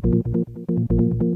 do this.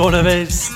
This is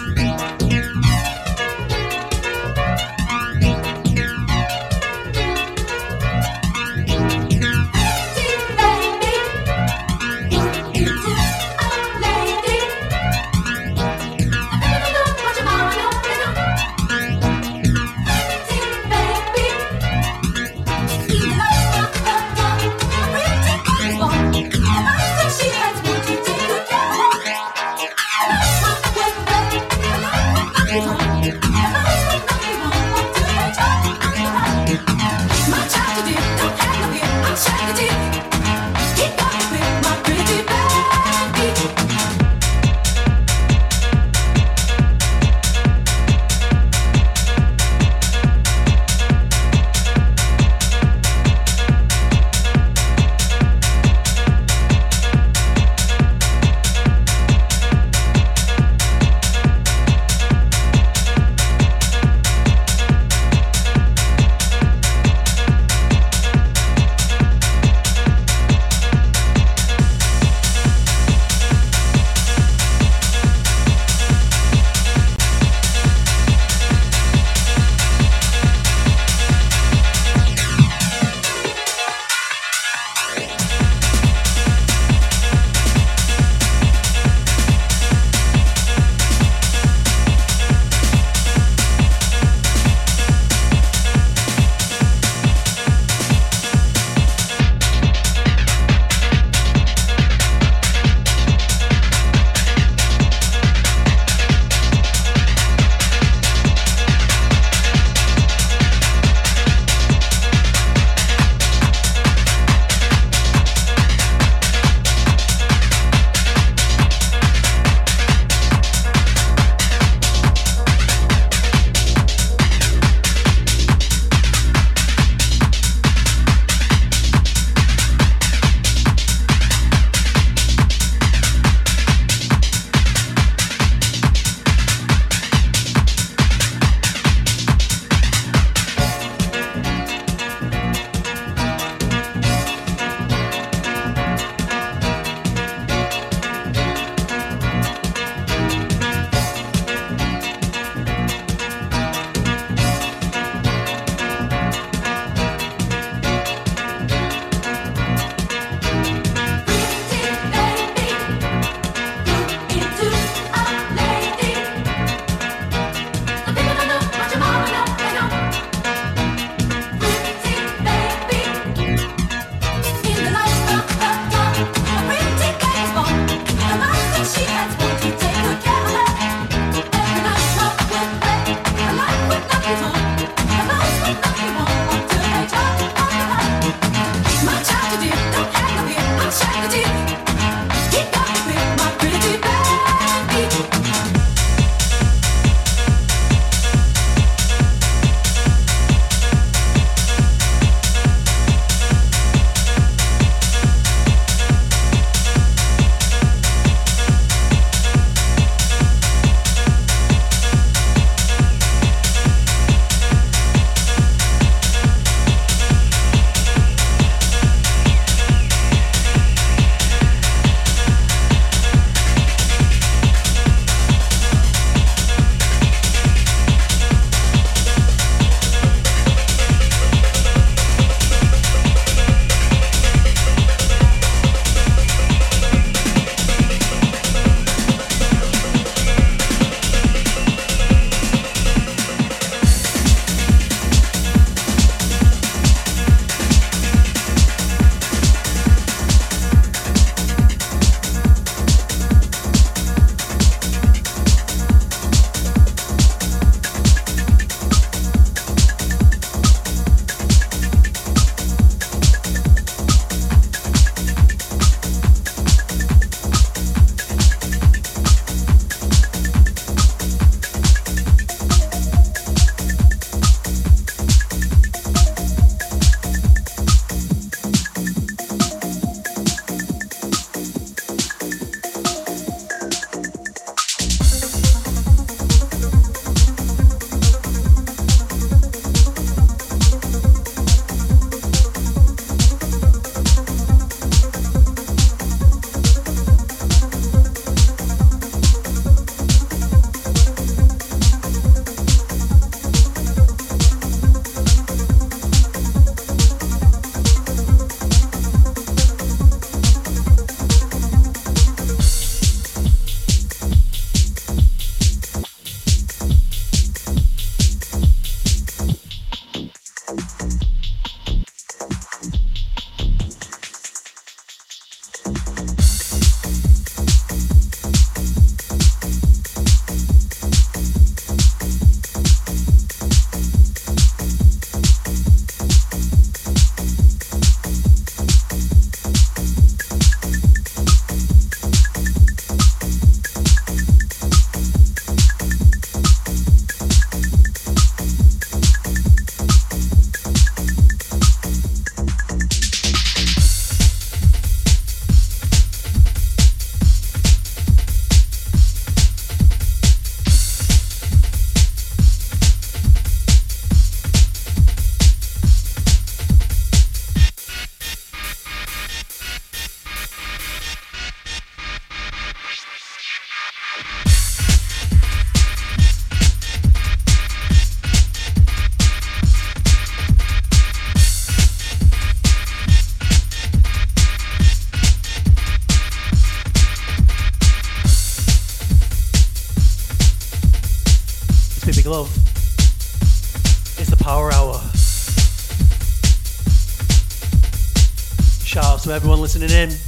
listening in.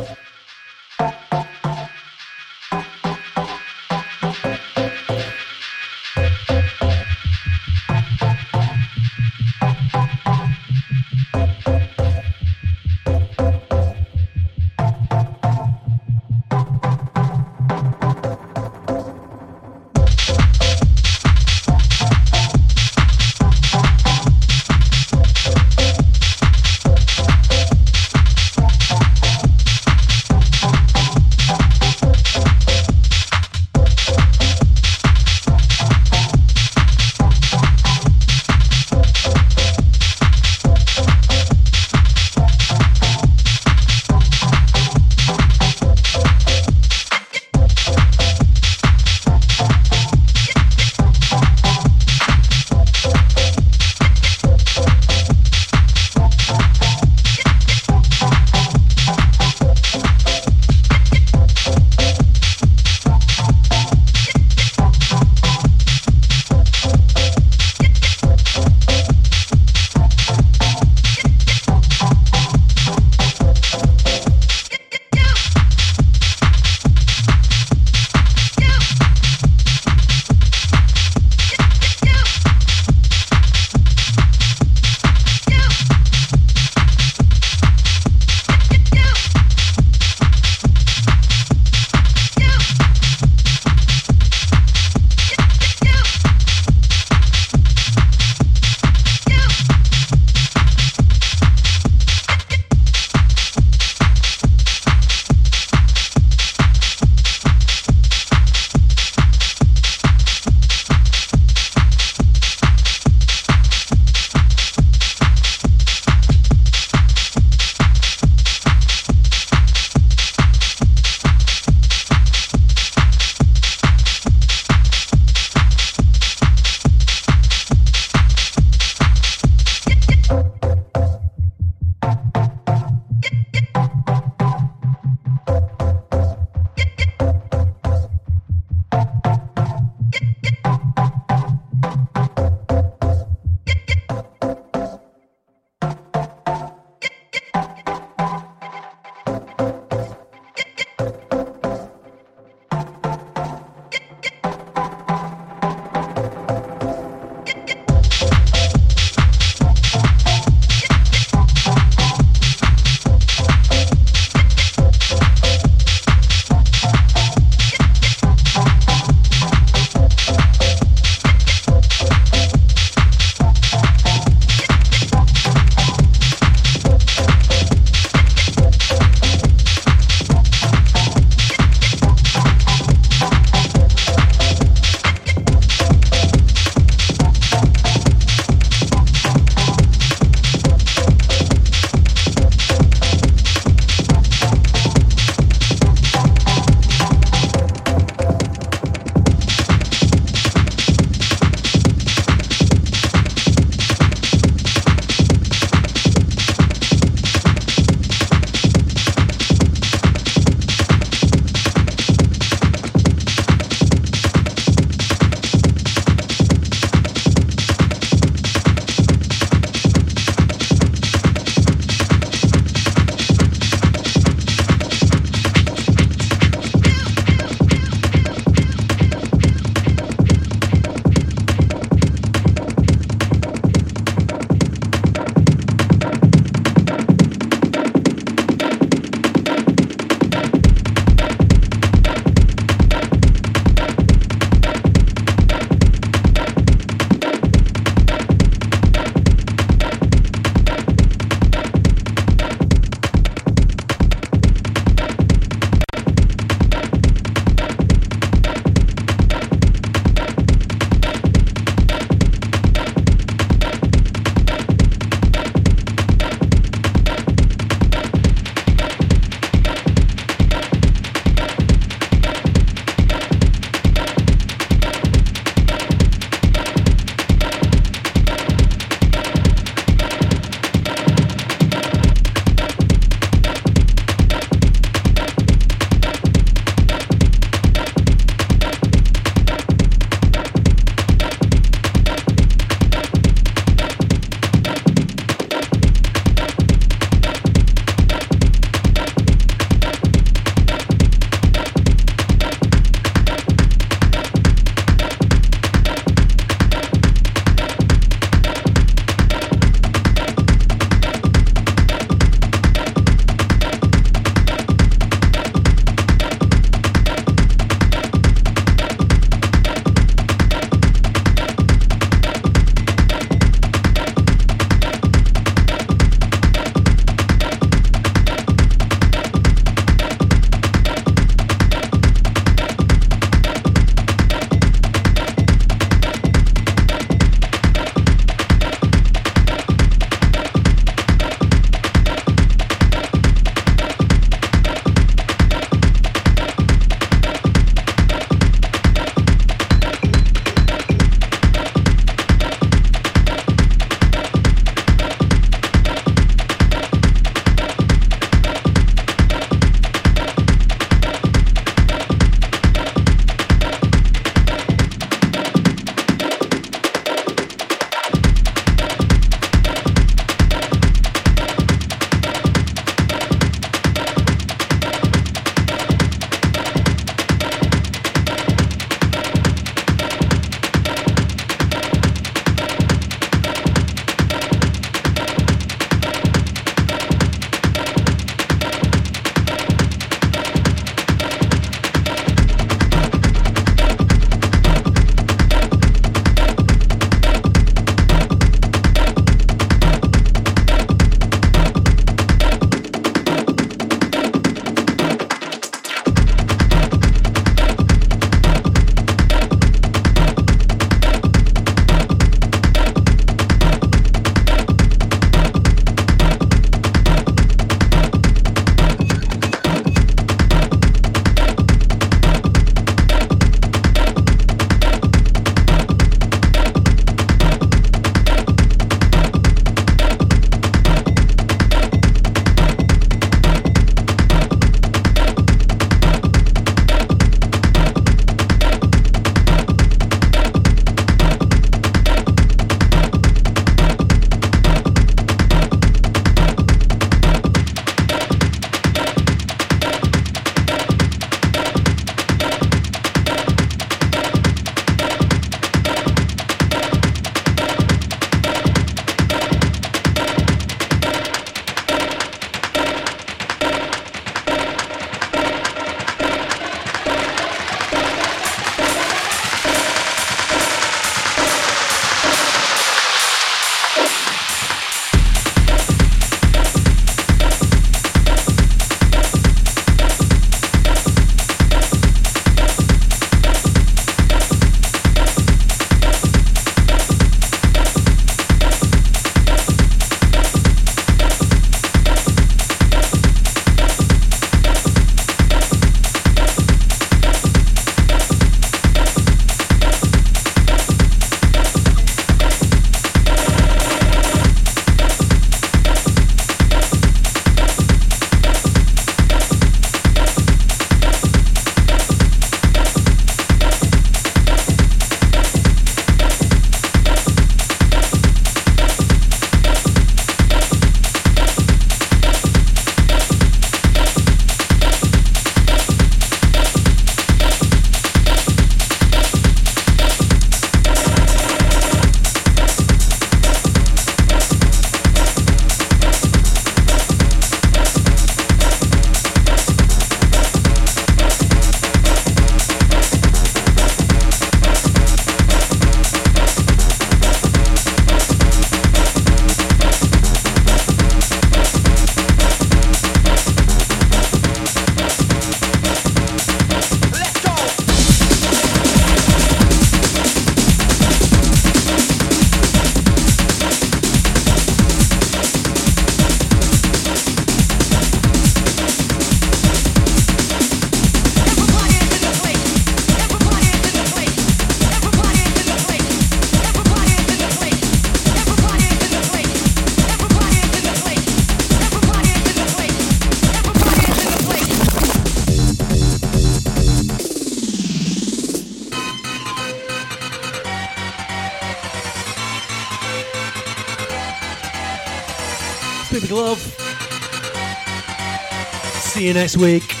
You next week.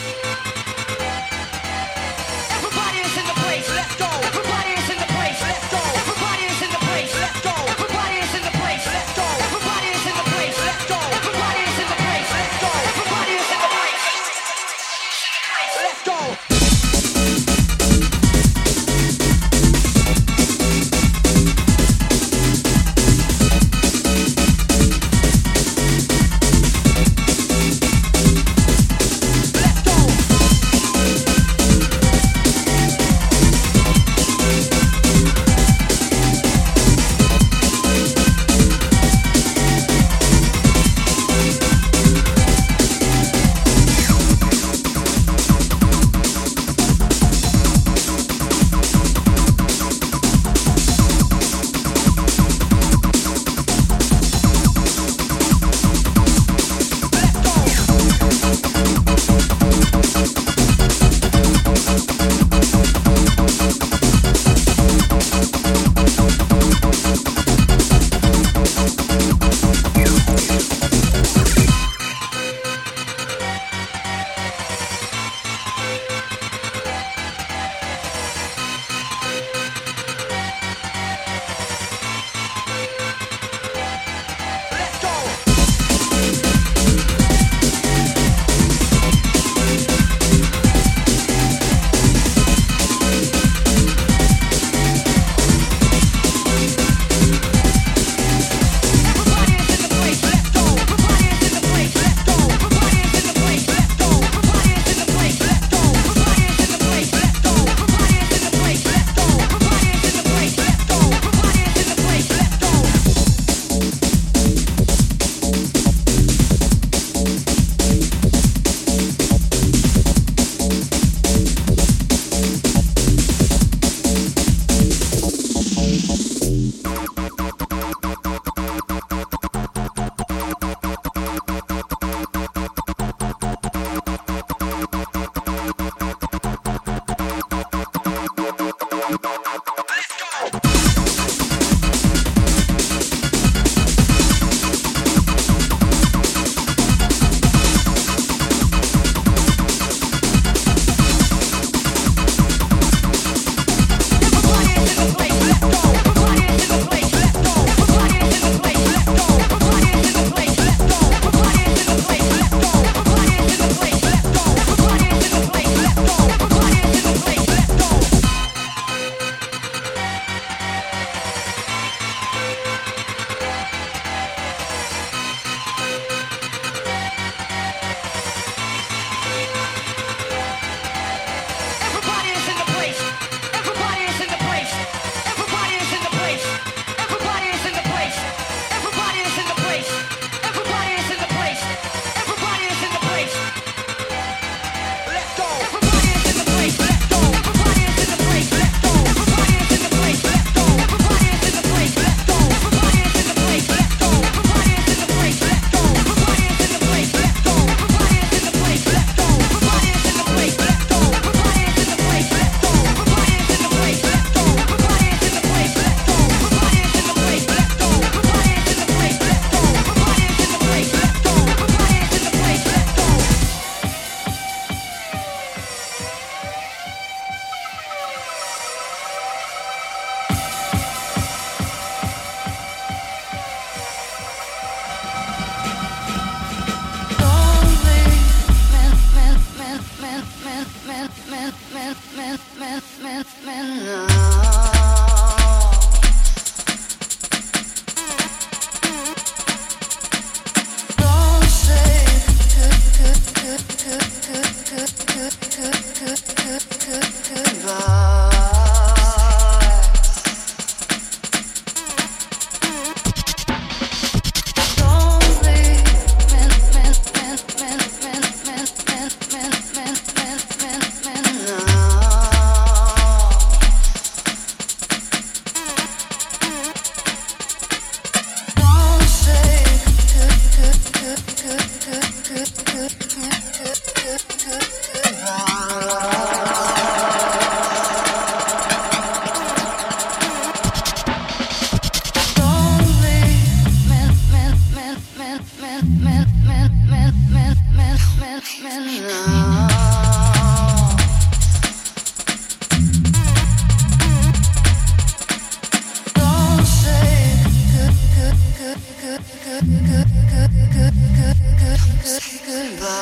Goodbye.